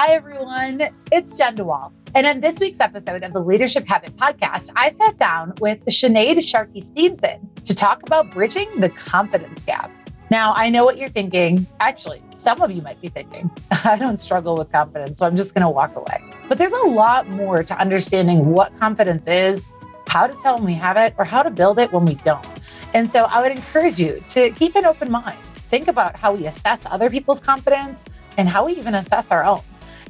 Hi, everyone. It's Jenn DeWall. And in this week's episode of the Leadership Habit podcast, I sat down with Sinead Sharkey Steenson to talk about bridging the confidence gap. Now, I know what you're thinking. Actually, some of you might be thinking, I don't struggle with confidence, so I'm just going to walk away. But there's a lot more to understanding what confidence is, how to tell when we have it, or how to build it when we don't. And so I would encourage you to keep an open mind. Think about how we assess other people's confidence and how we even assess our own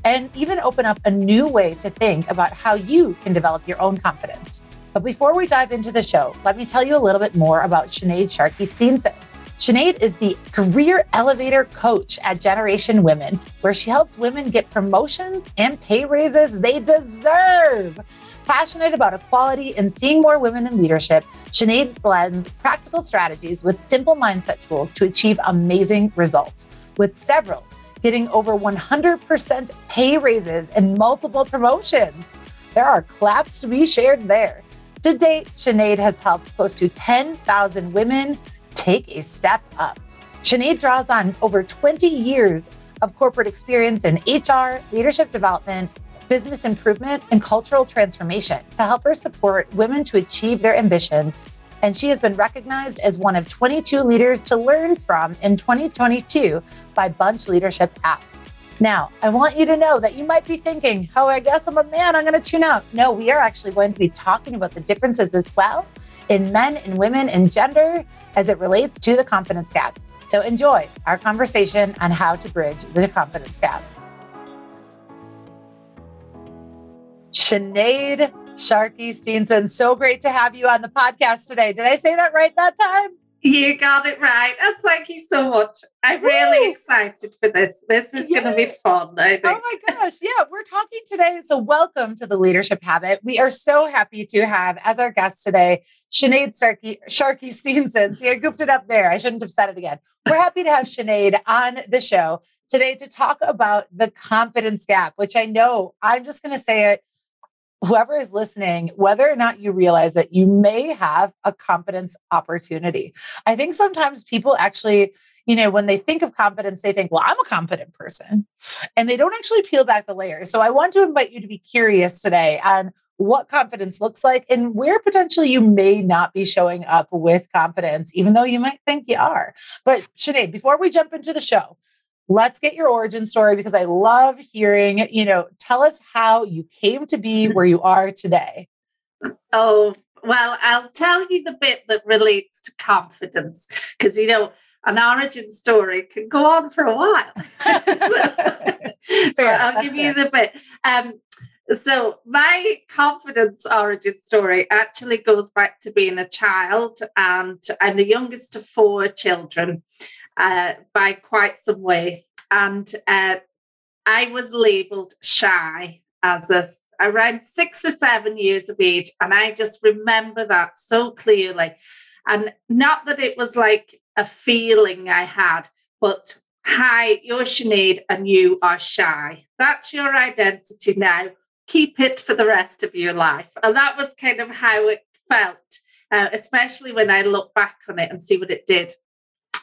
and even open up a new way to think about how you can develop your own confidence. But before we dive into the show, let me tell you a little bit more about Sinead Sharkey Steenson. Sinead is the career elevator coach at Generation Women, where she helps women get promotions and pay raises they deserve. Passionate about equality and seeing more women in leadership, Sinead blends practical strategies with simple mindset tools to achieve amazing results, with several getting over 100% pay raises and multiple promotions. There are claps to be shared there. To date, Sinead has helped close to 10,000 women take a step up. Sinead draws on over 20 years of corporate experience in HR, leadership development, business improvement, and cultural transformation to help her support women to achieve their ambitions and she has been recognized as one of 22 leaders to learn from in 2022 by Bunch Leadership app. Now, I want you to know that you might be thinking, oh, I guess I'm a man, I'm going to tune out. No, we are actually going to be talking about the differences as well in men and women and gender as it relates to the confidence gap. So enjoy our conversation on how to bridge the confidence gap. Sinead Sharkey Steenson, so great to have you on the podcast today. Did I say that right that time? You got it right. And thank you so much. I'm Woo! really excited for this. This is going to be fun, I oh think. Oh my gosh. Yeah, we're talking today. So, welcome to the Leadership Habit. We are so happy to have as our guest today, Sinead Sharkey, Sharkey Steenson. See, I goofed it up there. I shouldn't have said it again. We're happy to have Sinead on the show today to talk about the confidence gap, which I know I'm just going to say it whoever is listening, whether or not you realize that you may have a confidence opportunity. I think sometimes people actually, you know, when they think of confidence, they think, well, I'm a confident person. And they don't actually peel back the layers. So I want to invite you to be curious today on what confidence looks like and where potentially you may not be showing up with confidence, even though you might think you are. But Sinead, before we jump into the show, let's get your origin story because I love hearing, you know, tell us how you came to be where you are today. Oh, well, I'll tell you the bit that relates to confidence because, you know, an origin story can go on for a while. so, so I'll give you the bit. Um, so my confidence origin story actually goes back to being a child, and I'm the youngest of four children uh, by quite some way. And uh, I was labeled shy as a around six or seven years of age. And I just remember that so clearly. And not that it was like a feeling I had, but hi, you're Sinead and you are shy. That's your identity now. Keep it for the rest of your life. And that was kind of how it felt, uh, especially when I look back on it and see what it did.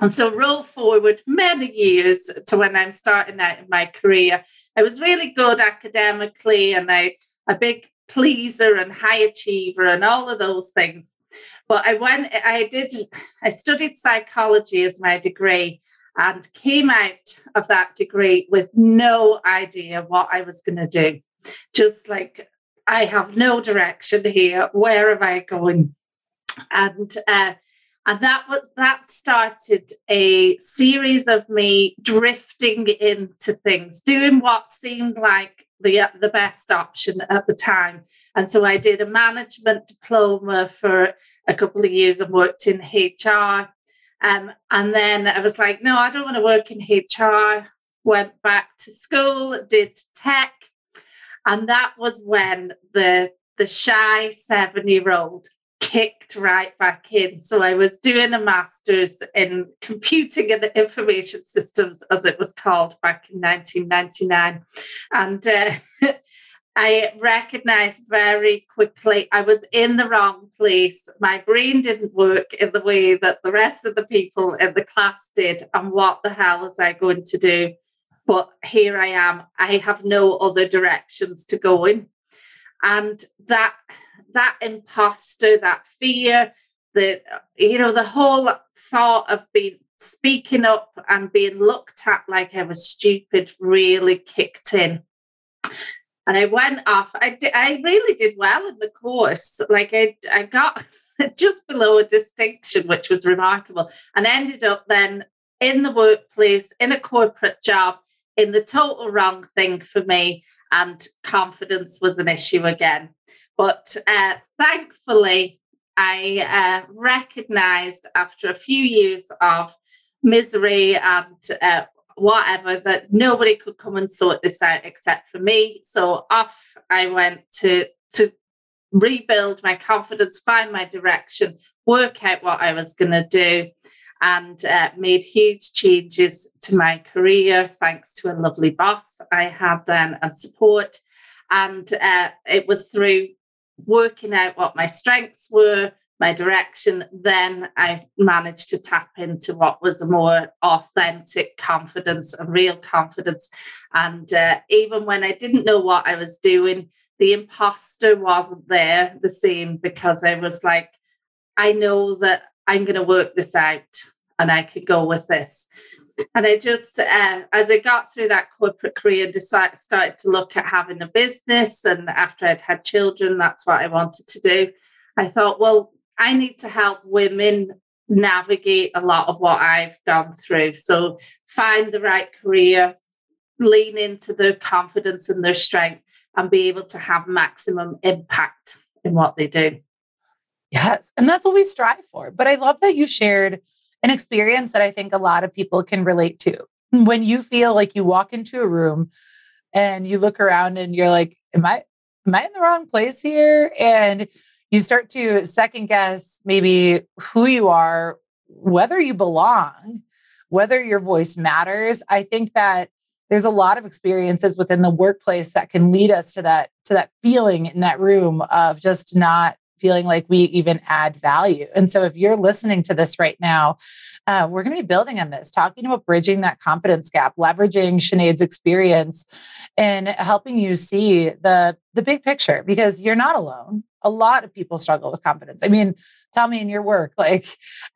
And so roll forward many years to when I'm starting out in my career. I was really good academically and I a big pleaser and high achiever and all of those things. But I went, I did, I studied psychology as my degree and came out of that degree with no idea what I was going to do. Just like, I have no direction here. Where am I going? And uh, and that was that started a series of me drifting into things doing what seemed like the the best option at the time. And so i did a management diploma for a couple of years and worked in hr um, and then i was like no i don't want to work in hr went back to school did tech. And that was when the the shy seven year old kicked right back in. So I was doing a master's in computing and information systems, as it was called back in 1999. And uh, I recognized very quickly I was in the wrong place. My brain didn't work in the way that the rest of the people in the class did. And what the hell was I going to do? but here I am. I have no other directions to go in. And that that imposter, that fear, the you know, the whole thought of being speaking up and being looked at like I was stupid really kicked in. And I went off. I, I really did well in the course. Like I, I got just below a distinction, which was remarkable, and ended up then in the workplace in a corporate job in the total wrong thing for me. And confidence was an issue again. But uh, thankfully, I uh, recognized after a few years of misery and uh, whatever that nobody could come and sort this out except for me. So off I went to to rebuild my confidence, find my direction, work out what I was going to do, and uh, made huge changes to my career thanks to a lovely boss I had then and support. And uh, it was through working out what my strengths were, my direction, then I managed to tap into what was a more authentic confidence and real confidence. And uh, even when I didn't know what I was doing, the imposter wasn't there the same because I was like, I know that I'm going to work this out and I could go with this. And I just, uh, as I got through that corporate career, decided, started to look at having a business. And after I'd had children, that's what I wanted to do. I thought, well, I need to help women navigate a lot of what I've gone through. So find the right career, lean into their confidence and their strength, and be able to have maximum impact in what they do. Yes. And that's what we strive for. But I love that you shared an experience that I think a lot of people can relate to. When you feel like you walk into a room and you look around and you're like, Am I am I in the wrong place here? And you start to second guess maybe who you are, whether you belong, whether your voice matters. I think that there's a lot of experiences within the workplace that can lead us to that to that feeling in that room of just not feeling like we even add value. And so, if you're listening to this right now, uh, we're going to be building on this, talking about bridging that confidence gap, leveraging Sinead's experience, and helping you see the the big picture because you're not alone. A lot of people struggle with confidence. I mean, tell me in your work, like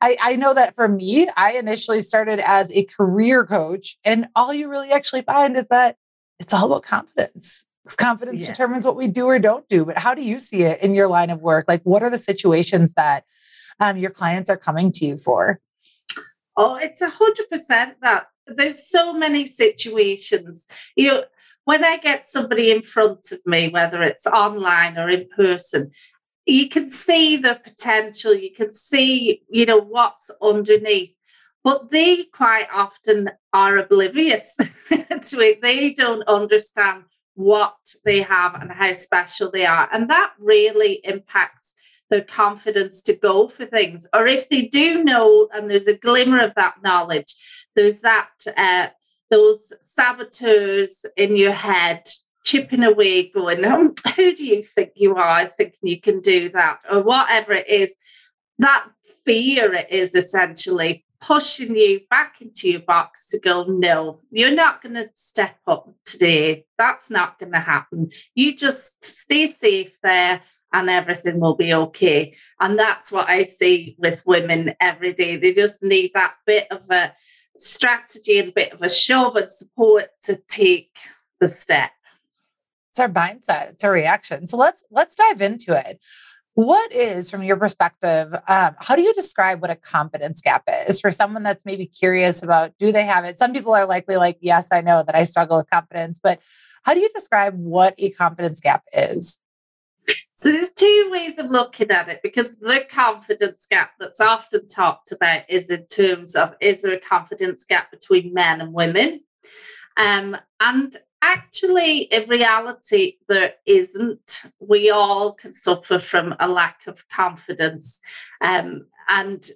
I, I know that for me, I initially started as a career coach, and all you really actually find is that it's all about confidence confidence yeah. determines what we do or don't do. But how do you see it in your line of work? Like, what are the situations that um, your clients are coming to you for? Oh, it's a hundred percent that there's so many situations. You know, when I get somebody in front of me, whether it's online or in person, you can see the potential, you can see, you know, what's underneath. But they quite often are oblivious to it. They don't understand what they have and how special they are. And that really impacts their confidence to go for things. Or if they do know and there's a glimmer of that knowledge, there's that uh, those saboteurs in your head chipping away, going, um, "Who do you think you are? Thinking you can do that, or whatever it is." That fear it is essentially pushing you back into your box to go, no, you're not going to step up today. That's not going to happen. You just stay safe there and everything will be okay. And that's what I see with women every day. They just need that bit of a strategy and a bit of a shove and support to take the step. It's our mindset, it's our reaction. So let's let's dive into it. What is, from your perspective, um, how do you describe what a confidence gap is for someone that's maybe curious about do they have it? Some people are likely like, yes, I know that I struggle with confidence, but how do you describe what a confidence gap is? So there's two ways of looking at it because the confidence gap that's often talked about is in terms of is there a confidence gap between men and women? Um, and actually, in reality, there isn't. We all can suffer from a lack of confidence. Um, and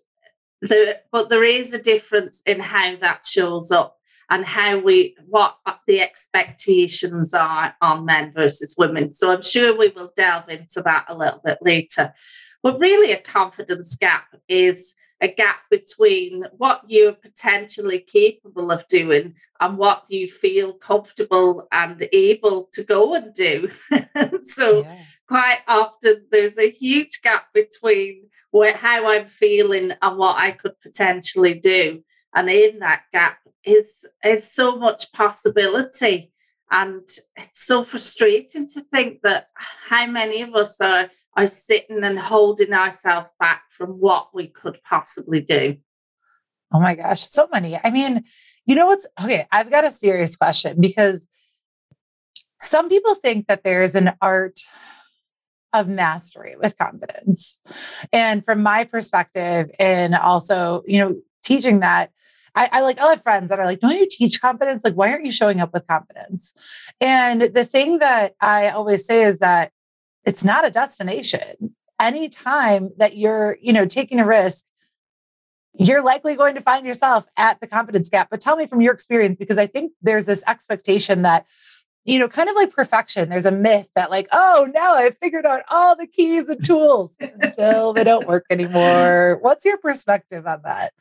the, but there is a difference in how that shows up and how we what the expectations are on men versus women. So I'm sure we will delve into that a little bit later. But really, a confidence gap is a gap between what you're potentially capable of doing and what you feel comfortable and able to go and do. so, yeah. quite often, there's a huge gap between where, how I'm feeling and what I could potentially do. And in that gap is, is so much possibility. And it's so frustrating to think that how many of us are are sitting and holding ourselves back from what we could possibly do. Oh my gosh, so many. I mean, you know what's okay? I've got a serious question because some people think that there's an art of mastery with confidence. And from my perspective, and also, you know, teaching that, I, I, like, I'll have friends that are like, don't you teach confidence? Like, why aren't you showing up with confidence? And the thing that I always say is that it's not a destination. Anytime that you're, you know, taking a risk, you're likely going to find yourself at the confidence gap. But tell me from your experience, because I think there's this expectation that, you know, kind of like perfection, there's a myth that, like, oh, now I've figured out all the keys and tools until they don't work anymore. What's your perspective on that?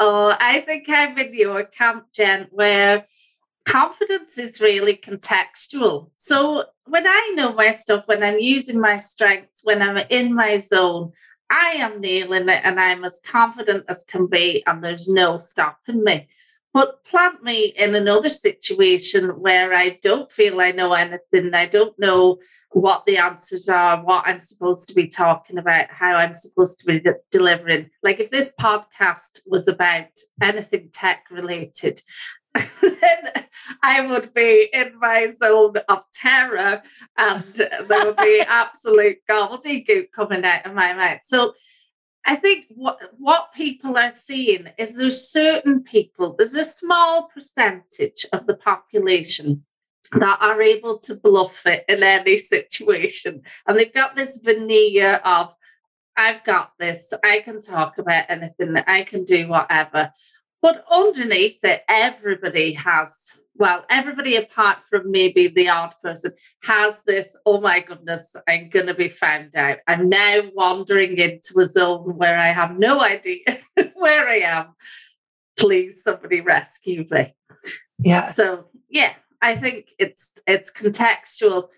Oh, I think I'm in your camp, Jenn, where confidence is really contextual. So when I know my stuff, when I'm using my strengths, when I'm in my zone, I am nailing it and I'm as confident as can be, and there's no stopping me. But plant me in another situation where I don't feel I know anything, I don't know what the answers are, what I'm supposed to be talking about, how I'm supposed to be de- delivering. Like if this podcast was about anything tech related, then I would be in my zone of terror and there would be absolute gobbledygook coming out of my mouth. So I think what, what people are seeing is there's certain people, there's a small percentage of the population that are able to bluff it in any situation. And they've got this veneer of, I've got this, I can talk about anything, I can do whatever. But underneath it, everybody has, well, everybody apart from maybe the odd person has this, oh my goodness, I'm going to be found out. I'm now wandering into a zone where I have no idea where I am. Please, somebody rescue me. Yeah. So, yeah, I think it's it's contextual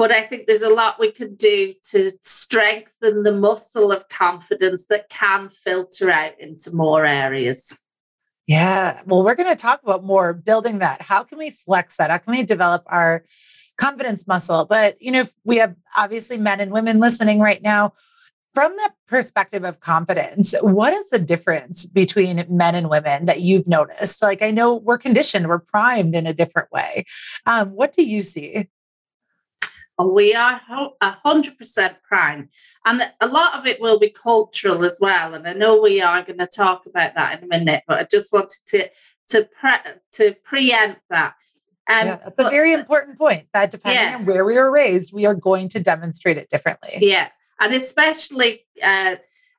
but I think there's a lot we can do to strengthen the muscle of confidence that can filter out into more areas. Yeah. Well, we're going to talk about more building that. How can we flex that? How can we develop our confidence muscle? But, you know, we have obviously men and women listening right now. From the perspective of confidence, what is the difference between men and women that you've noticed? Like, I know we're conditioned, we're primed in a different way. Um, what do you see? We are a hundred percent prime, and a lot of it will be cultural as well. And I know we are going to talk about that in a minute, but I just wanted to to pre- to preempt that. Um, yeah, that's but, a very important point. That depending yeah. on where we are raised, we are going to demonstrate it differently. Yeah, and especially uh,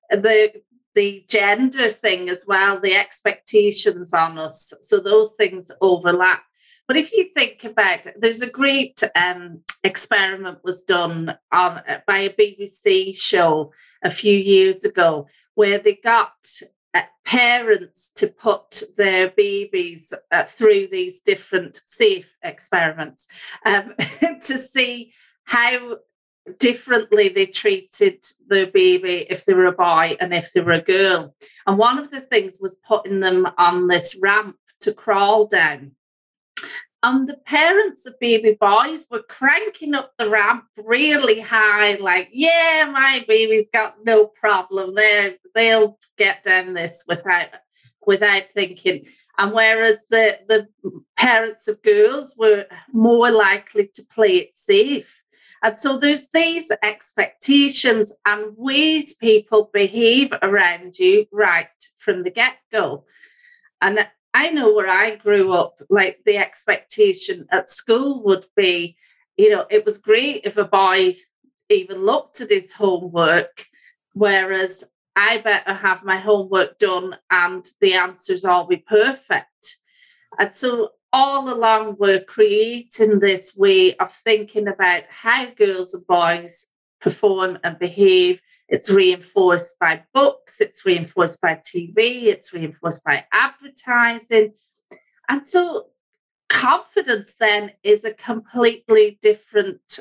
the the gender thing as well, the expectations on us. So those things overlap. But if you think about there's a great um, experiment was done on uh, by a BBC show a few years ago where they got uh, parents to put their babies uh, through these different safe experiments um, to see how differently they treated their baby if they were a boy and if they were a girl. And one of the things was putting them on this ramp to crawl down. And the parents of baby boys were cranking up the ramp really high, like, yeah, my baby's got no problem. They they'll get down this without without thinking. And whereas the, the parents of girls were more likely to play it safe. And so there's these expectations and ways people behave around you right from the get-go. And I know where I grew up, like the expectation at school would be, you know, it was great if a boy even looked at his homework, whereas I better have my homework done and the answers all be perfect. And so all along, we're creating this way of thinking about how girls and boys perform and behave it's reinforced by books, it's reinforced by TV, it's reinforced by advertising. And so confidence then is a completely different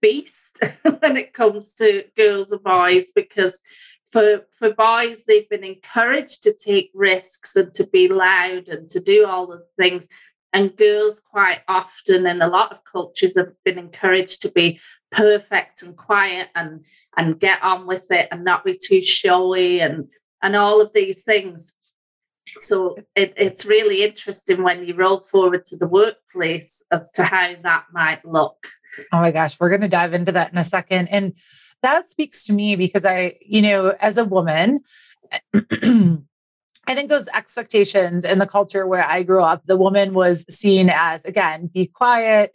beast when it comes to girls and boys because for for boys they've been encouraged to take risks and to be loud and to do all the things and girls quite often in a lot of cultures have been encouraged to be perfect and quiet and and get on with it and not be too showy and and all of these things. So it, it's really interesting when you roll forward to the workplace as to how that might look. Oh my gosh we're going to dive into that in a second. And that speaks to me because I, you know, as a woman, I think those expectations in the culture where I grew up, the woman was seen as, again, be quiet,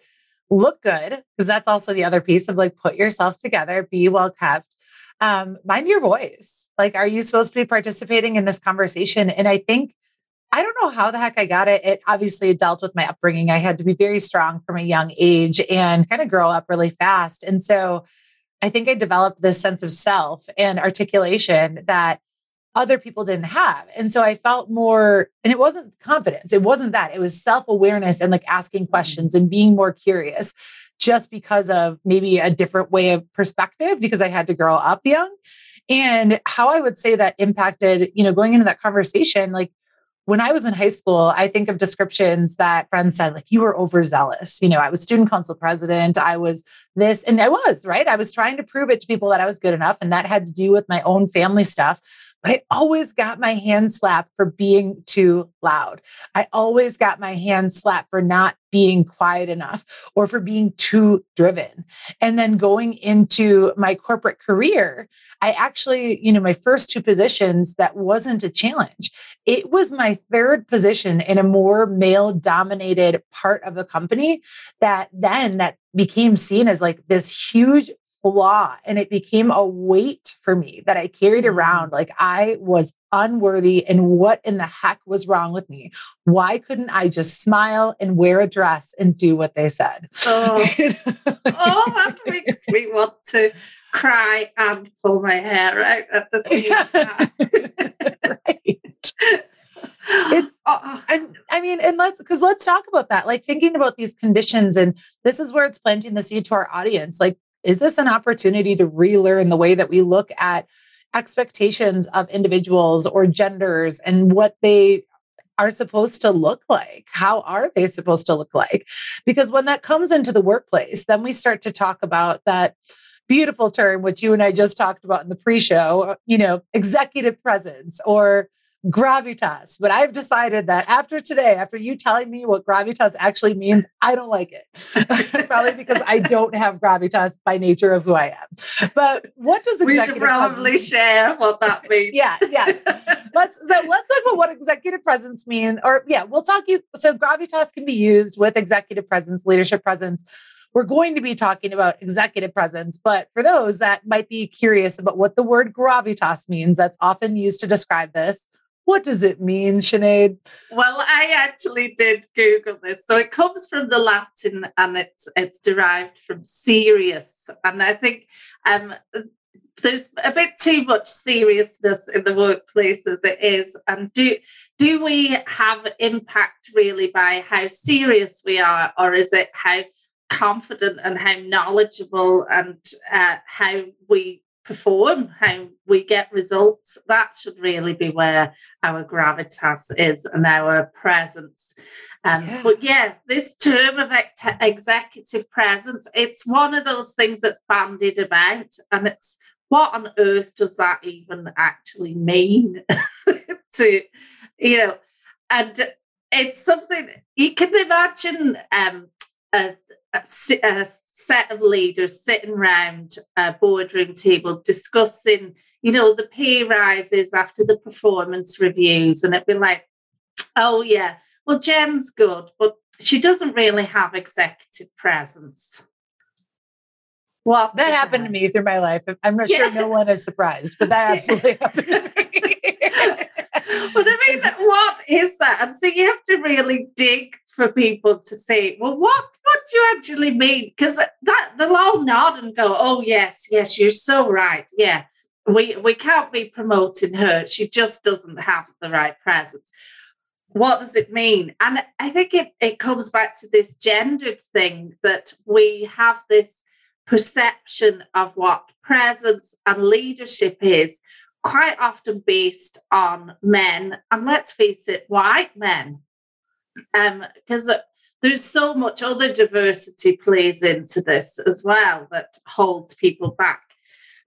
look good, because that's also the other piece of like put yourself together, be well kept, um, mind your voice. Like, are you supposed to be participating in this conversation? And I think, I don't know how the heck I got it. It obviously dealt with my upbringing. I had to be very strong from a young age and kind of grow up really fast. And so I think I developed this sense of self and articulation that other people didn't have. And so I felt more, and it wasn't confidence, it wasn't that, it was self awareness and like asking mm-hmm. questions and being more curious just because of maybe a different way of perspective because I had to grow up young. And how I would say that impacted, you know, going into that conversation, like when I was in high school, I think of descriptions that friends said, like, you were overzealous. You know, I was student council president. I was this, and I was, right? I was trying to prove it to people that I was good enough. And that had to do with my own family stuff but I always got my hand slapped for being too loud. I always got my hand slapped for not being quiet enough or for being too driven. And then going into my corporate career, I actually, you know, my first two positions, that wasn't a challenge. It was my third position in a more male dominated part of the company that then that became seen as like this huge flaw and it became a weight for me that I carried mm. around. Like I was unworthy and what in the heck was wrong with me? Why couldn't I just smile and wear a dress and do what they said? Oh, oh that makes me want to cry and pull my hair out at the same time. right. It's uh, and I mean, and let's because let's talk about that. Like thinking about these conditions, and this is where it's planting the seed to our audience. Like is this an opportunity to relearn the way that we look at expectations of individuals or genders and what they are supposed to look like. How are they supposed to look like? Because when that comes into the workplace, then we start to talk about that beautiful term, which you and I just talked about in the pre show, you know, executive presence or gravitas. But I've decided that after today, after you telling me what gravitas actually means, I don't like it. Probably because I don't have gravitas by nature of who I am. But what does we should probably share what that means? yeah, yes. let's so let's talk about what executive presence means. Or yeah, we'll talk you. So gravitas can be used with executive presence, leadership presence. We're going to be talking about executive presence, but for those that might be curious about what the word gravitas means, that's often used to describe this what does it mean, Sinead? Well, I actually did Google this. So it comes from the Latin and it's it's derived from serious. And I think um, there's a bit too much seriousness in the workplace as it is. And do do we have impact really by how serious we are, or is it how confident and how knowledgeable and uh, how we perform, how we get results, that should really be where our gravitas is and our presence. Um, yeah. But yeah, this term of ex- executive presence, it's one of those things that's bandied about, and it's what on earth does that even actually mean to, you know, and it's something you can imagine um, a, a, a set of leaders sitting around a boardroom table discussing, you know, the pay rises after the performance reviews. And it'd be like, oh, yeah, well, Jenn's good, but she doesn't really have executive presence. Well, that happened to me through my life. I'm not yeah. sure no one is surprised, but that absolutely happened to me. but I mean, what is that? And so you have to really dig for people to say, well, what what do you actually mean? Because that they'll all nod and go, oh yes, yes, you're so right. Yeah. we we can't be promoting her. She just doesn't have the right presence. What does it mean? And I think it, it comes back to this gendered thing that we have this perception of what presence and leadership is quite often based on men, and let's face it, white men. Because um, there's so much other diversity plays into this as well that holds people back.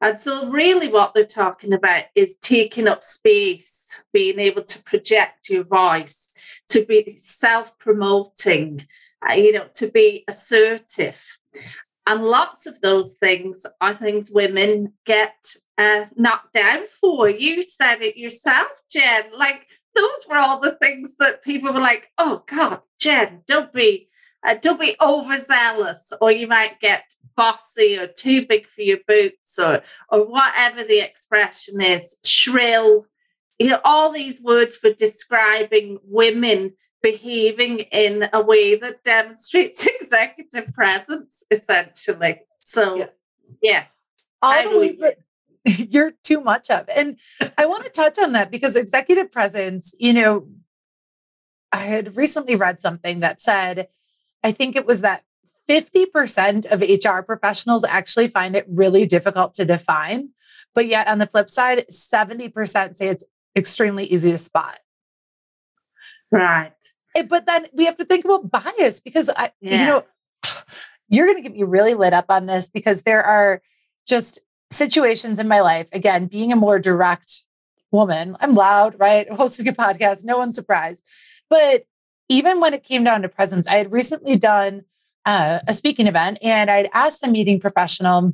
And so, really, what they're talking about is taking up space, being able to project your voice, to be self promoting, uh, you know, to be assertive. And lots of those things are things women get uh, knocked down for. You said it yourself, Jenn. Like, those were all the things that people were like, oh, God, Jenn, don't be. Uh, don't be overzealous, or you might get bossy or too big for your boots or or whatever the expression is shrill. You know all these words for describing women behaving in a way that demonstrates executive presence essentially. So yeah, yeah the ways that you're too much of and i want to touch on that because executive presence you know i had recently read something that said i think it was that 50% of HR professionals actually find it really difficult to define. But yet, on the flip side, 70% say it's extremely easy to spot. Right. Eh, but then we have to think about bias because I, yeah. you know, you're going to get me really lit up on this because there are just situations in my life. Again, being a more direct woman, I'm loud, right? Hosting a podcast, no one's surprised. But even when it came down to presence, I had recently done uh, a speaking event, and I'd asked the meeting professional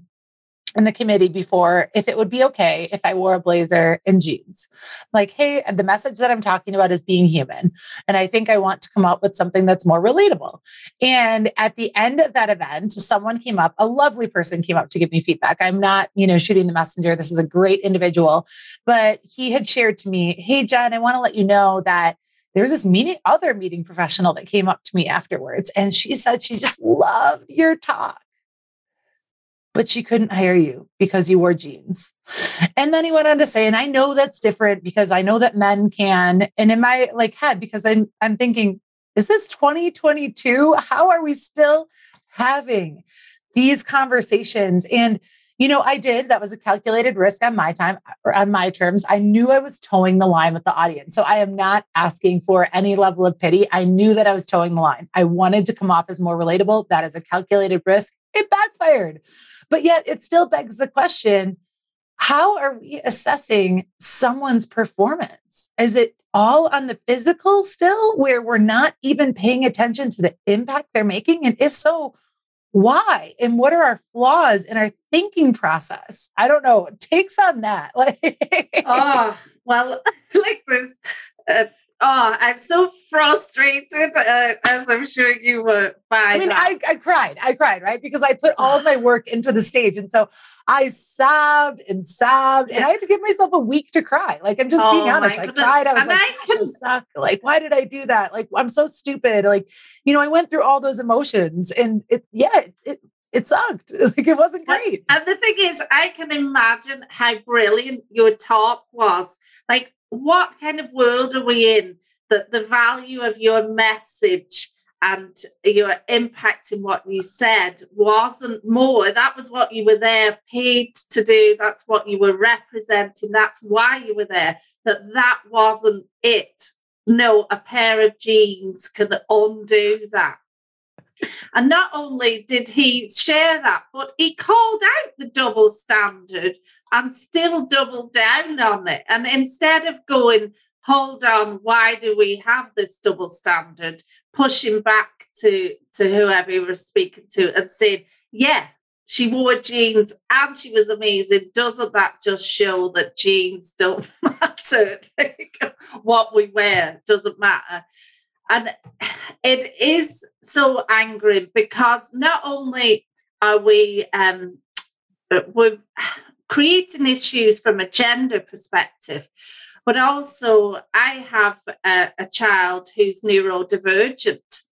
in the committee before if it would be okay if I wore a blazer and jeans. Like, hey, the message that I'm talking about is being human. And I think I want to come up with something that's more relatable. And at the end of that event, someone came up, a lovely person came up to give me feedback. I'm not, you know, shooting the messenger. This is a great individual. But he had shared to me, hey, Jenn, I want to let you know that there's this meeting other meeting professional that came up to me afterwards and she said she just loved your talk but she couldn't hire you because you wore jeans and then he went on to say and i know that's different because i know that men can and in my like head because i'm i'm thinking is this 2022 how are we still having these conversations and you know, I did. That was a calculated risk on my time or on my terms. I knew I was toeing the line with the audience. So I am not asking for any level of pity. I knew that I was toeing the line. I wanted to come off as more relatable. That is a calculated risk. It backfired. But yet it still begs the question how are we assessing someone's performance? Is it all on the physical still, where we're not even paying attention to the impact they're making? And if so, why and what are our flaws in our thinking process i don't know takes on that oh well like this uh, oh i'm so frustrated uh, as i'm sure you were by i mean I, I cried i cried right because i put all my work into the stage and so i sobbed and sobbed and i had to give myself a week to cry like i'm just oh being honest i cried i was and like I can... suck. like why did i do that like i'm so stupid like you know i went through all those emotions and it yeah it, it it sucked. Like it wasn't great. And the thing is, I can imagine how brilliant your talk was. Like what kind of world are we in that the value of your message and your impact in what you said wasn't more. That was what you were there paid to do. That's what you were representing. That's why you were there. That that wasn't it. No, a pair of jeans can undo that. And not only did he share that, but he called out the double standard and still doubled down on it. And instead of going, hold on, why do we have this double standard? Pushing back to, to whoever he was speaking to and saying, yeah, she wore jeans and she was amazing. Doesn't that just show that jeans don't matter? what we wear doesn't matter. And it is so angry because not only are we um, we're creating issues from a gender perspective, but also I have a, a child who's neurodivergent.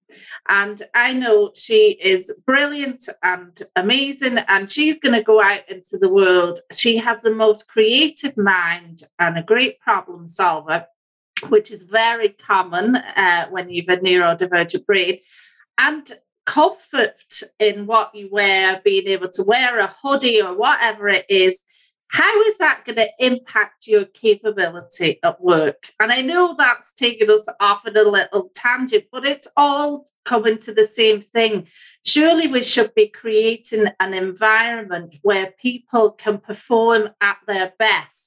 And I know she is brilliant and amazing, and she's going to go out into the world. She has the most creative mind and a great problem solver, which is very common uh, when you've a neurodivergent brain. And comfort in what you wear, being able to wear a hoodie or whatever it is, how is that going to impact your capability at work? And I know that's taken us off on a little tangent, but it's all coming to the same thing. Surely we should be creating an environment where people can perform at their best.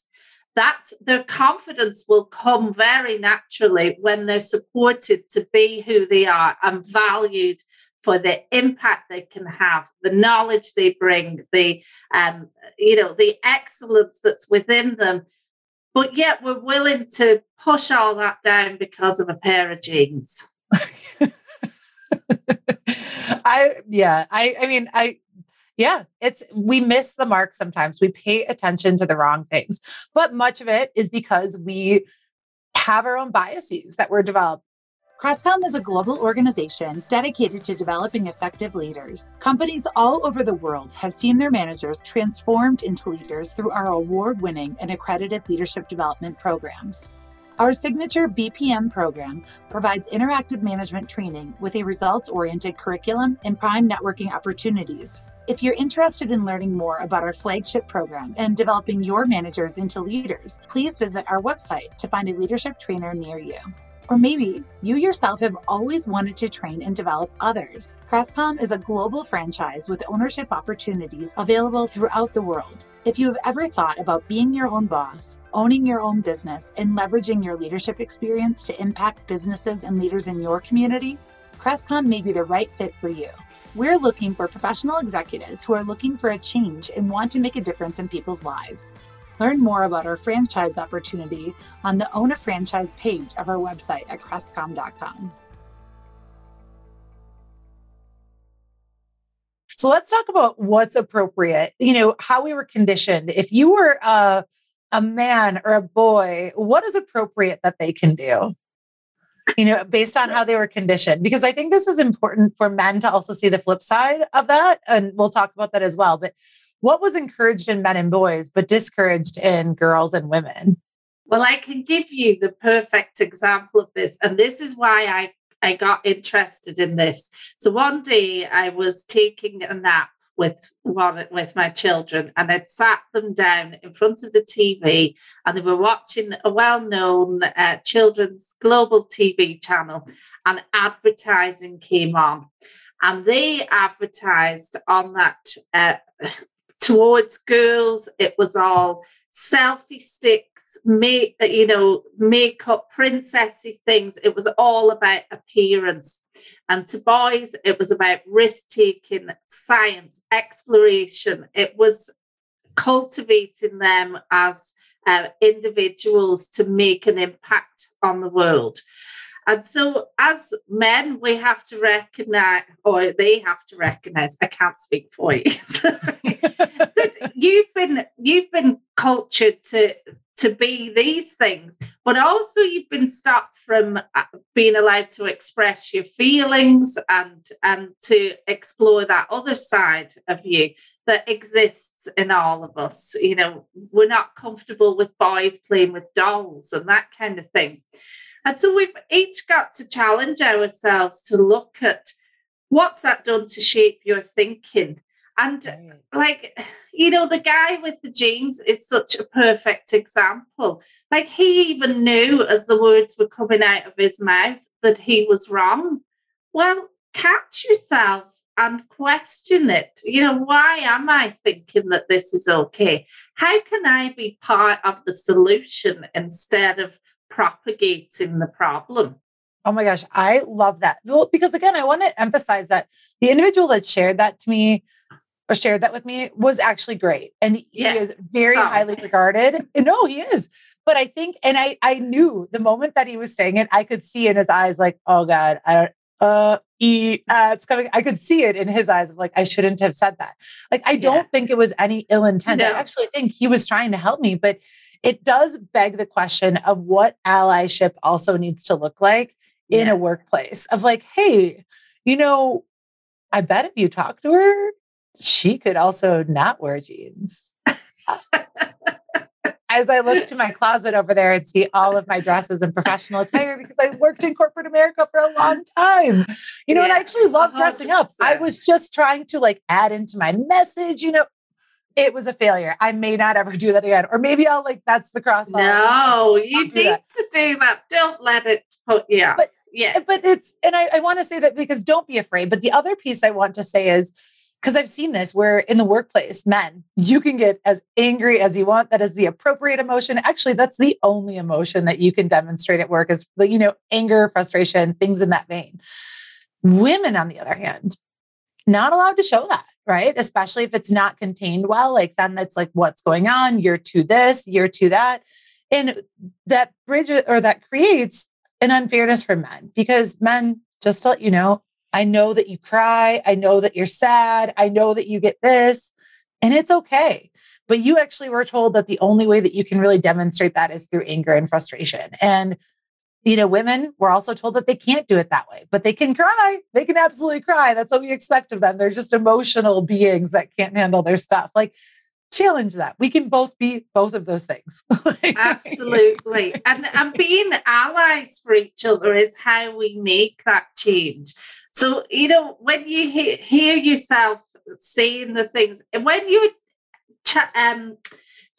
That their confidence will come very naturally when they're supported to be who they are and valued for the impact they can have, the knowledge they bring, the um, you know, the excellence that's within them. But yet we're willing to push all that down because of a pair of jeans. I yeah, I I mean I yeah, it's we miss the mark sometimes. We pay attention to the wrong things. But much of it is because we have our own biases that were developed Crestcom is a global organization dedicated to developing effective leaders. Companies all over the world have seen their managers transformed into leaders through our award winning and accredited leadership development programs. Our signature BPM program provides interactive management training with a results oriented curriculum and prime networking opportunities. If you're interested in learning more about our flagship program and developing your managers into leaders, please visit our website to find a leadership trainer near you. Or maybe you yourself have always wanted to train and develop others. Crestcom is a global franchise with ownership opportunities available throughout the world. If you have ever thought about being your own boss, owning your own business, and leveraging your leadership experience to impact businesses and leaders in your community, Crestcom may be the right fit for you. We're looking for professional executives who are looking for a change and want to make a difference in people's lives. Learn more about our franchise opportunity on the Own a Franchise page of our website at crestcom.com. So let's talk about what's appropriate, you know, how we were conditioned. If you were a, a man or a boy, what is appropriate that they can do? You know, based on how they were conditioned, because I think this is important for men to also see the flip side of that. And we'll talk about that as well. But what was encouraged in men and boys, but discouraged in girls and women? Well, I can give you the perfect example of this. And this is why I, I got interested in this. So one day I was taking a nap with one with my children and I'd sat them down in front of the TV and they were watching a well-known uh, children's global TV channel and advertising came on and they advertised on that uh, towards girls, it was all selfie sticks, make you know, makeup, princessy things. It was all about appearance. And to boys, it was about risk taking, science, exploration. It was cultivating them as uh, individuals to make an impact on the world. And so, as men, we have to recognize, or they have to recognize, I can't speak for you. you've been you've been cultured to to be these things, but also you've been stopped from uh, being allowed to express your feelings and and to explore that other side of you that exists in all of us. You know, we're not comfortable with boys playing with dolls and that kind of thing. And so we've each got to challenge ourselves to look at what's that done to shape your thinking. And like, you know, the guy with the jeans is such a perfect example. Like, he even knew as the words were coming out of his mouth that he was wrong. Well, catch yourself and question it. You know, why am I thinking that this is okay? How can I be part of the solution instead of propagating the problem. Oh my gosh, I love that. Well, because again, I want to emphasize that the individual that shared that to me or shared that with me was actually great. And he yeah. is very Sorry. highly regarded. no, he is. But I think, and I I knew the moment that he was saying it, I could see in his eyes, like, oh God, I don't uh, he, uh, it's coming. I could see it in his eyes of like, I shouldn't have said that. Like, I don't yeah. think it was any ill intent. No. I actually think he was trying to help me, but it does beg the question of what allyship also needs to look like in yeah. a workplace of like, hey, you know, I bet if you talk to her, she could also not wear jeans. Uh, as I look to my closet over there and see all of my dresses and professional attire because I worked in corporate America for a long time, you know, yeah, and I actually love oh, dressing up. I was just trying to like add into my message, you know, it was a failure. I may not ever do that again. Or maybe I'll like, that's the cross. No, you need to do that. Don't let it put, yeah. But, yeah. But it's, and I, I want to say that because don't be afraid. But the other piece I want to say is, because I've seen this where in the workplace, men, you can get as angry as you want. That is the appropriate emotion. Actually, that's the only emotion that you can demonstrate at work is, you know, anger, frustration, things in that vein. Women, on the other hand, not allowed to show that, right? Especially if it's not contained well. Like then that's like what's going on, year to this, year to that. And that bridge or that creates an unfairness for men because men, just to let you know, I know that you cry. I know that you're sad. I know that you get this, and it's okay. But you actually were told that the only way that you can really demonstrate that is through anger and frustration. And, you know, women were also told that they can't do it that way, but they can cry. They can absolutely cry. That's what we expect of them. They're just emotional beings that can't handle their stuff. Like, challenge that. We can both be both of those things. Absolutely. And and being allies for each other is how we make that change. So, you know, when you hear, hear yourself saying the things, when you're um,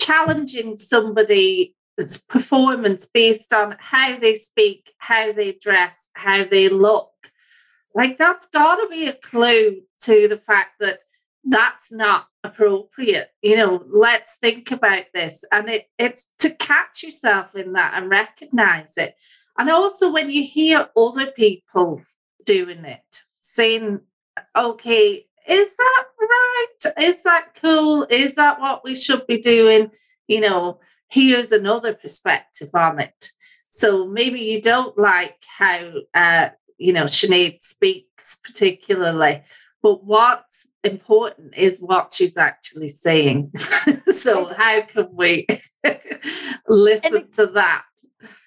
challenging somebody's performance based on how they speak, how they dress, how they look, like that's got to be a clue to the fact that that's not appropriate. You know let's think about this. And it it's to catch yourself in that and recognize it. And also when you hear other people doing it saying okay is that right? Is that cool? Is that what we should be doing? You know here's another perspective on it. So maybe you don't like how uh you know Sinead speaks particularly but what's important is what she's actually saying. so how can we listen to that?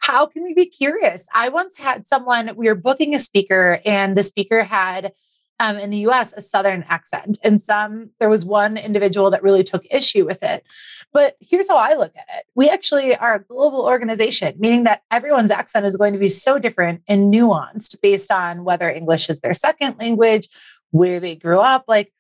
How can we be curious? I once had someone, we were booking a speaker, and the speaker had um, in the US a Southern accent. And some, there was one individual that really took issue with it. But here's how I look at it we actually are a global organization, meaning that everyone's accent is going to be so different and nuanced based on whether English is their second language, where they grew up. Like,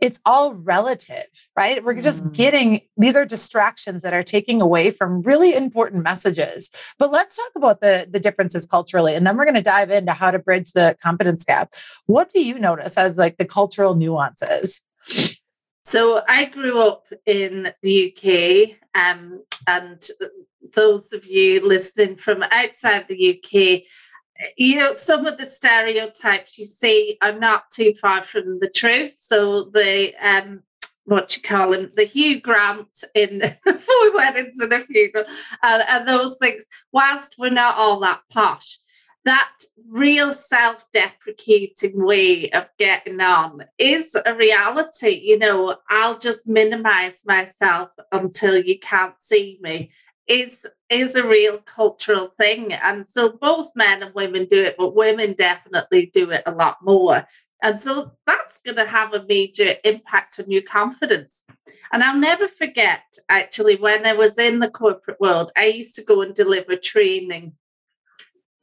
it's all relative, right? We're just mm. getting these are distractions that are taking away from really important messages. But let's talk about the the differences culturally and then we're going to dive into how to bridge the competence gap. What do you notice as like the cultural nuances? So I grew up in the UK um, and those of you listening from outside the UK you know, some of the stereotypes you see are not too far from the truth. So the um, what you call him, the Hugh Grant in Four Weddings and a Funeral, and, those things. Whilst we're not all that posh, that real self-deprecating way of getting on is a reality. You know, I'll just minimize myself until you can't see me is is a real cultural thing. And so both men and women do it but women definitely do it a lot more. And so that's going to have a major impact on your confidence. And i'll never forget actually when i was in the corporate world i used to go and deliver training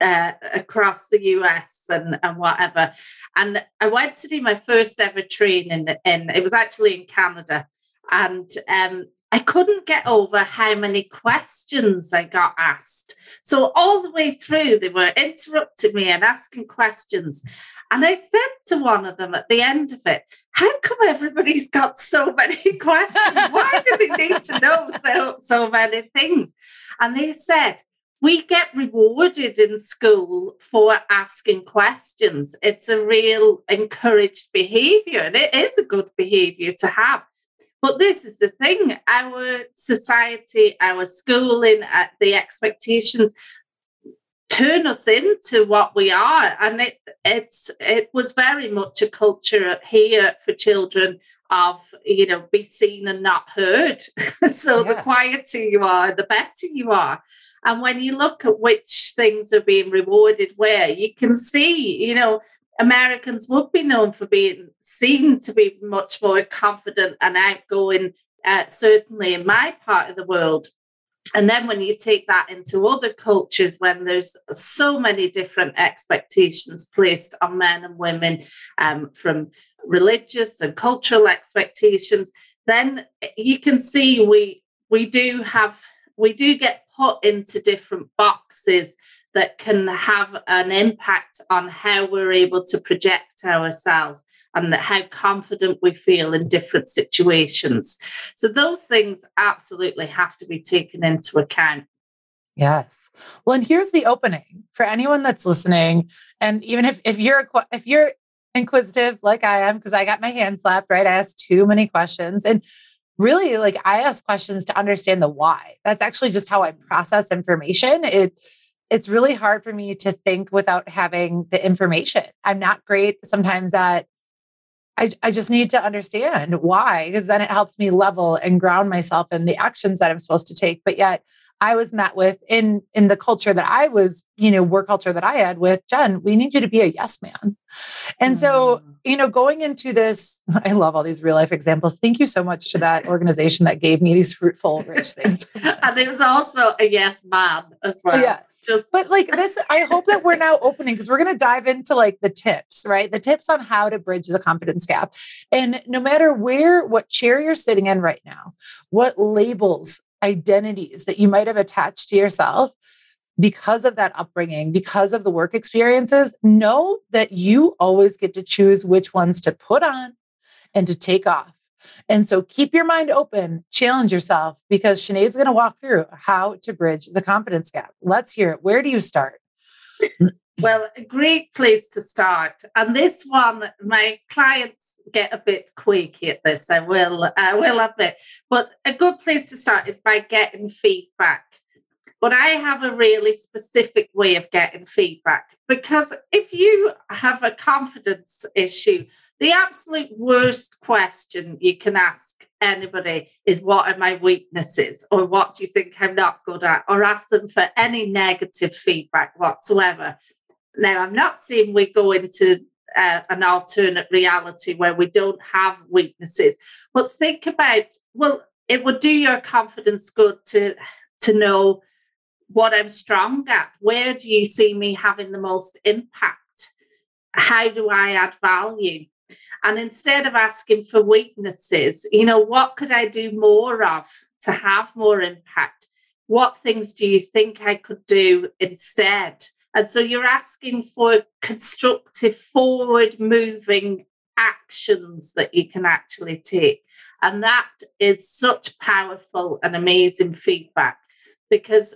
uh, across the us and, and whatever. And i went to do my first ever training in it was actually in canada. And um, I couldn't get over how many questions I got asked. So, all the way through, they were interrupting me and asking questions. And I said to one of them at the end of it, How come everybody's got so many questions? Why do they need to know so, so many things? And they said, we get rewarded in school for asking questions. It's a real encouraged behavior, and it is a good behavior to have. But this is the thing our society, our schooling, uh, the expectations turn us into what we are. And it, it's, it was very much a culture here for children of, you know, be seen and not heard. so yeah. the quieter you are, the better you are. And when you look at which things are being rewarded where, you can see, you know, Americans would be known for being seen to be much more confident and outgoing, uh, certainly in my part of the world. And then when you take that into other cultures, when there's so many different expectations placed on men and women um, from religious and cultural expectations, then you can see we we do have we do get put into different boxes that can have an impact on how we're able to project ourselves and how confident we feel in different situations. So those things absolutely have to be taken into account. Yes. Well, and here's the opening for anyone that's listening. And even if, if you're if you're inquisitive like I am, because I got my hand slapped, right? I asked too many questions. And really like I ask questions to understand the why. That's actually just how I process information. It it's really hard for me to think without having the information. I'm not great sometimes at I, I just need to understand why, because then it helps me level and ground myself in the actions that I'm supposed to take. But yet I was met with in in the culture that I was, you know, work culture that I had with Jenn, we need you to be a yes man. And mm. so, you know, going into this, I love all these real life examples. Thank you so much to that organization that gave me these fruitful, rich things. and there was also a yes man as well. Yeah. Just... But like this, I hope that we're now opening because we're going to dive into like the tips, right? The tips on how to bridge the confidence gap. And no matter where, what chair you're sitting in right now, what labels, identities that you might have attached to yourself because of that upbringing, because of the work experiences, know that you always get to choose which ones to put on and to take off. And so keep your mind open, challenge yourself because Sinead's going to walk through how to bridge the confidence gap. Let's hear it. Where do you start? Well, a great place to start. And this one, my clients get a bit quaky at this, I will, I will admit. But a good place to start is by getting feedback. But I have a really specific way of getting feedback because if you have a confidence issue, the absolute worst question you can ask anybody is what are my weaknesses or what do you think I'm not good at or ask them for any negative feedback whatsoever. Now, I'm not saying we go into uh, an alternate reality where we don't have weaknesses, but think about well, it would do your confidence good to to know what I'm strong at. Where do you see me having the most impact? How do I add value? And instead of asking for weaknesses, you know, what could I do more of to have more impact? What things do you think I could do instead? And so you're asking for constructive, forward moving actions that you can actually take. And that is such powerful and amazing feedback because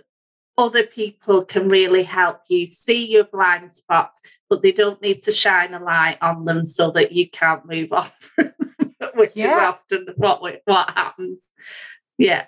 other people can really help you see your blind spots, but they don't need to shine a light on them so that you can't move on, which yeah. is often what what happens. Yeah.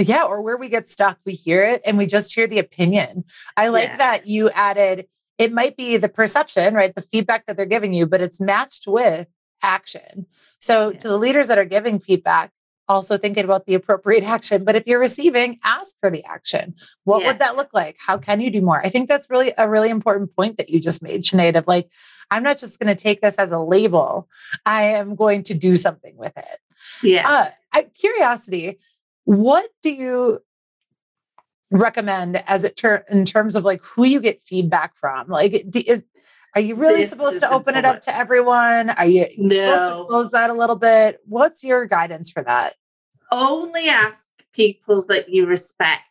Yeah, or where we get stuck, we hear it and we just hear the opinion. I like yeah. that you added it might be the perception, right? The feedback that they're giving you, but it's matched with action. So yeah. to the leaders that are giving feedback, also thinking about the appropriate action. But if you're receiving, ask for the action. What yeah. would that look like? How can you do more? I think that's really a really important point that you just made, Sinead, of like, I'm not just going to take this as a label. I am going to do something with it. Yeah. Uh, I, curiosity, what do you recommend as it ter- in terms of like who you get feedback from? Like, is are you really this supposed to open it up to everyone? Are you no. supposed to close that a little bit? What's your guidance for that? Only ask people that you respect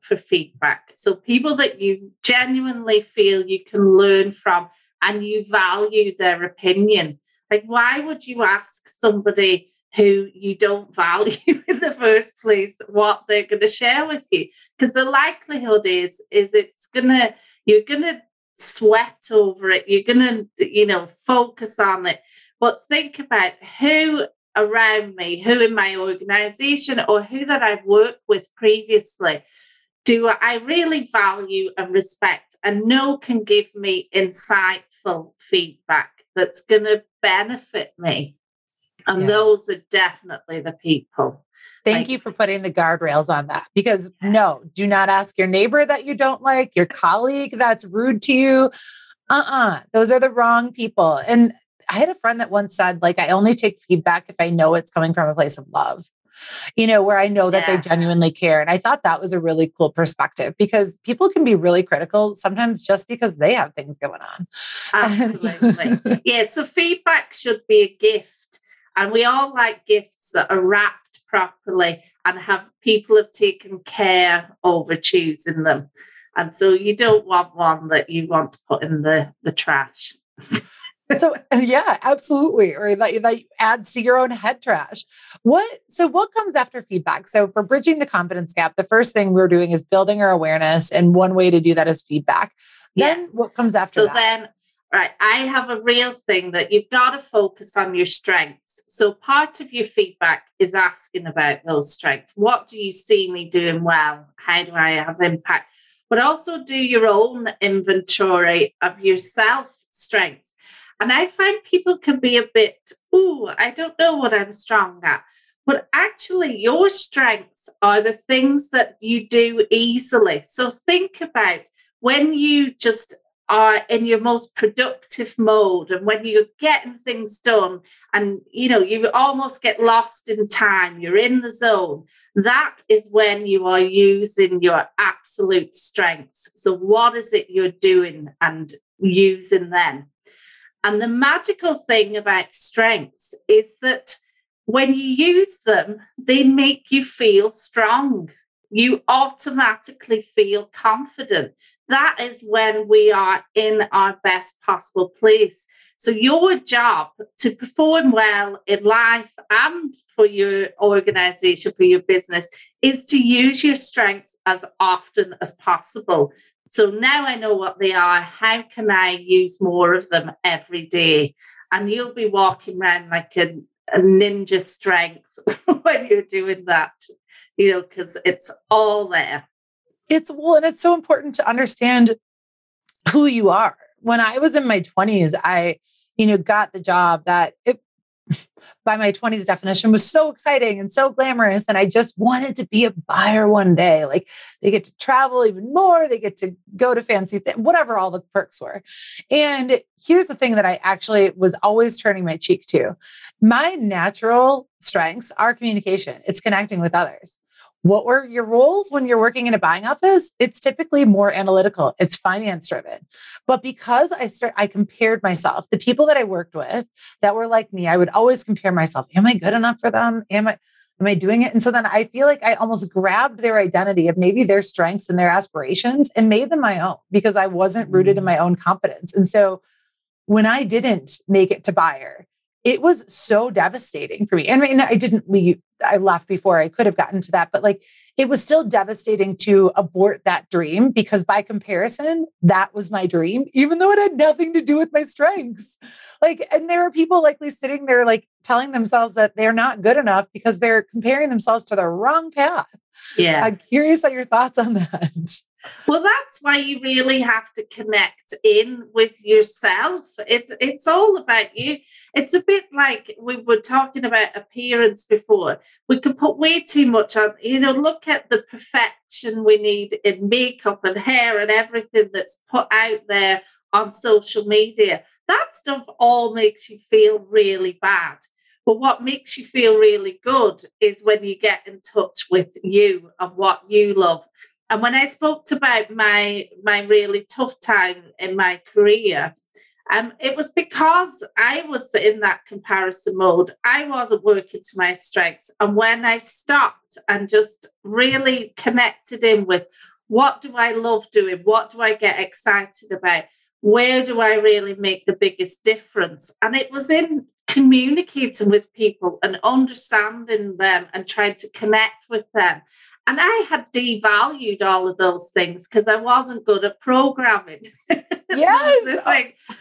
for feedback. So people that you genuinely feel you can learn from and you value their opinion. Like, why would you ask somebody who you don't value in the first place what they're going to share with you? Because the likelihood is, is it's gonna you're gonna sweat over it. You're going to, you know, focus on it. But think about who around me, who in my organization, or who that I've worked with previously do I really value and respect and know can give me insightful feedback that's going to benefit me. And yes. those are definitely the people. Thank like, you for putting the guardrails on that because no, do not ask your neighbor that you don't like, your colleague that's rude to you. Uh uh-uh, uh those are the wrong people. And I had a friend that once said, like, I only take feedback if I know it's coming from a place of love you know, where I know that yeah. they genuinely care. And I thought that was a really cool perspective because people can be really critical sometimes just because they have things going on. Absolutely. yeah. So feedback should be a gift. And we all like gifts that are wrapped properly and have people have taken care over choosing them. And so you don't want one that you want to put in the, the trash. so yeah, absolutely. Or that, that adds to your own head trash. What so what comes after feedback? So for bridging the confidence gap, the first thing we're doing is building our awareness. And one way to do that is feedback. Then yeah. what comes after so that? then right, I have a real thing that you've got to focus on your strengths. So part of your feedback is asking about those strengths. What do you see me doing well? How do I have impact? But also do your own inventory of yourself strengths and I find people can be a bit, oh, I don't know what I'm strong at. But actually, your strengths are the things that you do easily. So think about when you just are in your most productive mode and when you're getting things done and you know you almost get lost in time you're in the zone that is when you are using your absolute strengths so what is it you're doing and using then and the magical thing about strengths is that when you use them, they make you feel strong. You automatically feel confident. That is when we are in our best possible place. So, your job to perform well in life and for your organization, for your business, is to use your strengths as often as possible. So now I know what they are. How can I use more of them every day? And you'll be walking around like a, a ninja strength when you're doing that, you know, because it's all there. It's well, and it's so important to understand who you are. When I was in my 20s, I, you know, got the job that it by my 20s definition was so exciting and so glamorous. And I just wanted to be a buyer one day. Like they get to travel even more, they get to go to fancy things, whatever all the perks were. And here's the thing that I actually was always turning my cheek to. My natural strengths are communication, it's connecting with others. What were your roles when you're working in a buying office? It's typically more analytical. It's finance driven. But because I start, I compared myself, the people that I worked with that were like me, I would always compare myself. Am I good enough for them? Am I, am I doing it? And so then I feel like I almost grabbed their identity of maybe their strengths and their aspirations and made them my own because I wasn't rooted in mm. my own competence. And so when I didn't make it to buyer, it was so devastating for me. And I mean, I didn't leave, I left before I could have gotten to that, but like it was still devastating to abort that dream because by comparison, that was my dream, even though it had nothing to do with my strengths. Like, and there are people likely sitting there like telling themselves that they're not good enough because they're comparing themselves to the wrong path. Yeah. I'm curious at your thoughts on that. Well, that's why you really have to connect in with yourself. It, it's all about you. It's a bit like we were talking about appearance before. We can put way too much on, you know, look at the perfection we need in makeup and hair and everything that's put out there on social media. That stuff all makes you feel really bad. But what makes you feel really good is when you get in touch with you and what you love. And when I spoke about my my really tough time in my career, um, it was because I was in that comparison mode. I wasn't working to my strengths. And when I stopped and just really connected in with what do I love doing? What do I get excited about? Where do I really make the biggest difference? And it was in communicating with people and understanding them and trying to connect with them and I had devalued all of those things because I wasn't good at programming. Yes. Oh.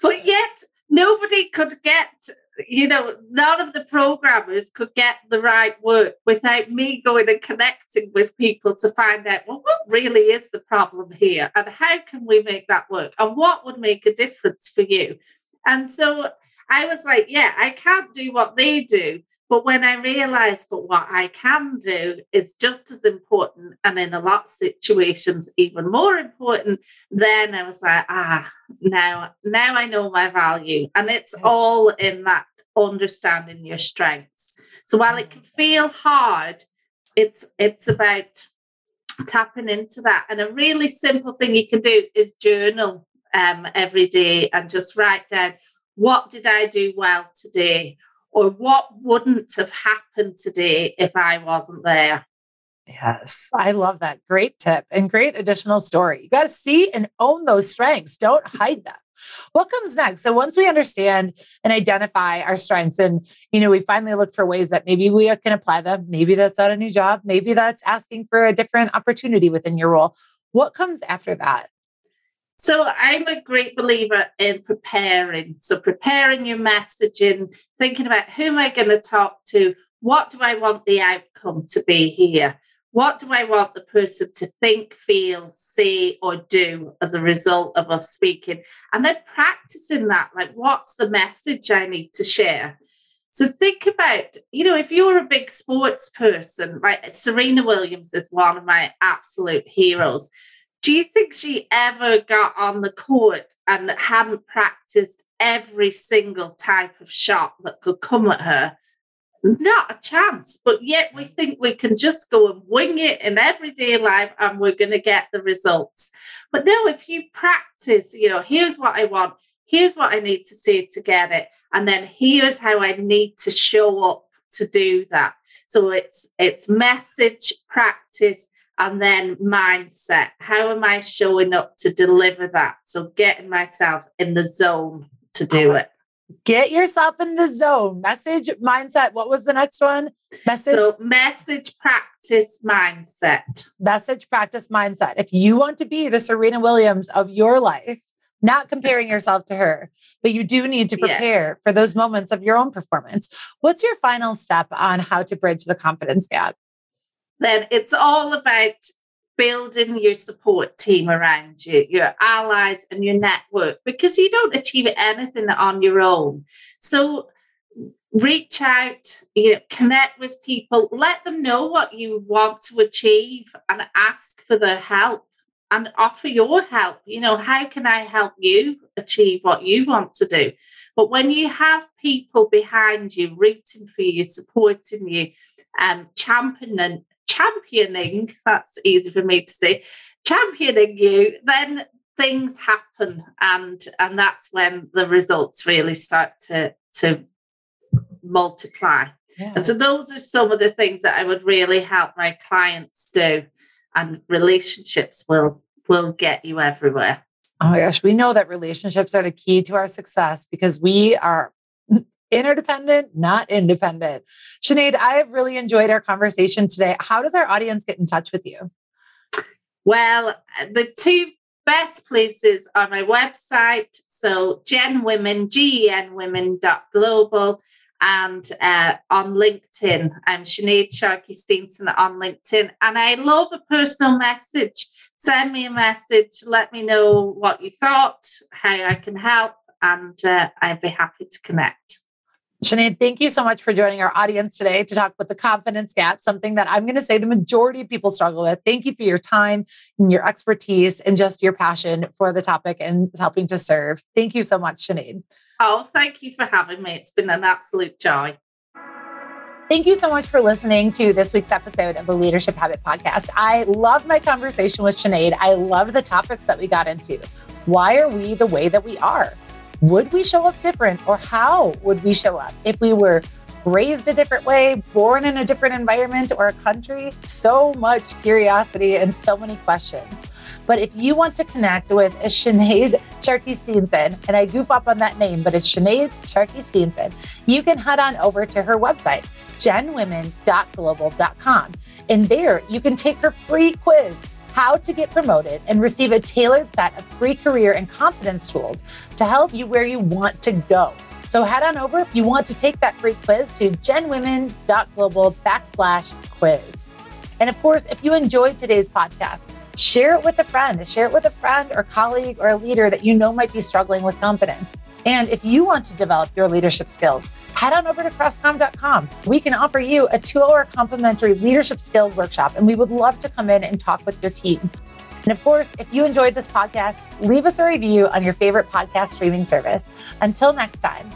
but yet nobody could get, you know, none of the programmers could get the right work without me going and connecting with people to find out, well, what really is the problem here? And how can we make that work? And what would make a difference for you? And so I was like, yeah, I can't do what they do. But when I realized, but what I can do is just as important, and in a lot of situations, even more important, then I was like, ah, now, now I know my value. And it's all in that understanding your strengths. So while it can feel hard, it's it's about tapping into that. And a really simple thing you can do is journal um, every day and just write down what did I do well today or what wouldn't have happened today if I wasn't there. Yes, I love that. Great tip and great additional story. You got to see and own those strengths. Don't hide them. What comes next? So once we understand and identify our strengths and you know we finally look for ways that maybe we can apply them, maybe that's at a new job, maybe that's asking for a different opportunity within your role. What comes after that? So I'm a great believer in preparing. So preparing your messaging, thinking about who am I going to talk to? What do I want the outcome to be here? What do I want the person to think, feel, see, or do as a result of us speaking? And then practicing that, like, what's the message I need to share? So think about, you know, if you're a big sports person, like Serena Williams is one of my absolute heroes. Do you think she ever got on the court and hadn't practiced every single type of shot that could come at her? Not a chance. But yet we mm. think we can just go and wing it in everyday life and we're going to get the results. But no, if you practice, you know, here's what I want, here's what I need to say to get it, and then here's how I need to show up to do that. So it's it's message, practice, and then mindset. How am I showing up to deliver that? So getting myself in the zone to do it. Get yourself in the zone. Message, mindset. What was the next one? Message. So, message, practice, mindset. Message, practice, mindset. If you want to be the Serena Williams of your life, not comparing yourself to her, but you do need to prepare yeah. for those moments of your own performance. What's your final step on how to bridge the confidence gap? Then it's all about building your support team around you, your allies, and your network because you don't achieve anything on your own. So reach out, you know, connect with people, let them know what you want to achieve and ask for their help and offer your help. You know, how can I help you achieve what you want to do? But when you have people behind you, rooting for you, supporting you, um, championing championing, that's easy for me to say, championing you, then things happen and and that's when the results really start to to multiply. Yeah. And so those are some of the things that I would really help my clients do. And relationships will will get you everywhere. Oh my gosh, we know that relationships are the key to our success because we are interdependent, not independent. Sinead, I have really enjoyed our conversation today. How does our audience get in touch with you? Well, the two best places are my website. So Gen Women, Women.global and uh, on LinkedIn. I'm Sinead Sharkey Steenson on LinkedIn. And I love a personal message. Send me a message. Let me know what you thought, how I can help, and uh, I'd be happy to connect. Sinead, thank you so much for joining our audience today to talk about the confidence gap, something that I'm going to say the majority of people struggle with. Thank you for your time and your expertise and just your passion for the topic and helping to serve. Thank you so much, Sinead. Oh, thank you for having me. It's been an absolute joy. Thank you so much for listening to this week's episode of the Leadership Habit Podcast. I loved my conversation with Sinead. I loved the topics that we got into. Why are we the way that we are? Would we show up different or how would we show up if we were raised a different way, born in a different environment or a country? So much curiosity and so many questions. But if you want to connect with Sinead Sharkey Steenson, and I goof up on that name, but it's Sinead Sharkey Steenson, you can head on over to her website, genwomen.global.com. And there you can take her free quiz how to get promoted and receive a tailored set of free career and confidence tools to help you where you want to go. So head on over if you want to take that free quiz to genwomen.global backslash quiz. And of course, if you enjoyed today's podcast, share it with a friend, share it with a friend or colleague or a leader that you know might be struggling with confidence. And if you want to develop your leadership skills, head on over to crestcom.com. We can offer you a two hour complimentary leadership skills workshop, and we would love to come in and talk with your team. And of course, if you enjoyed this podcast, leave us a review on your favorite podcast streaming service. Until next time,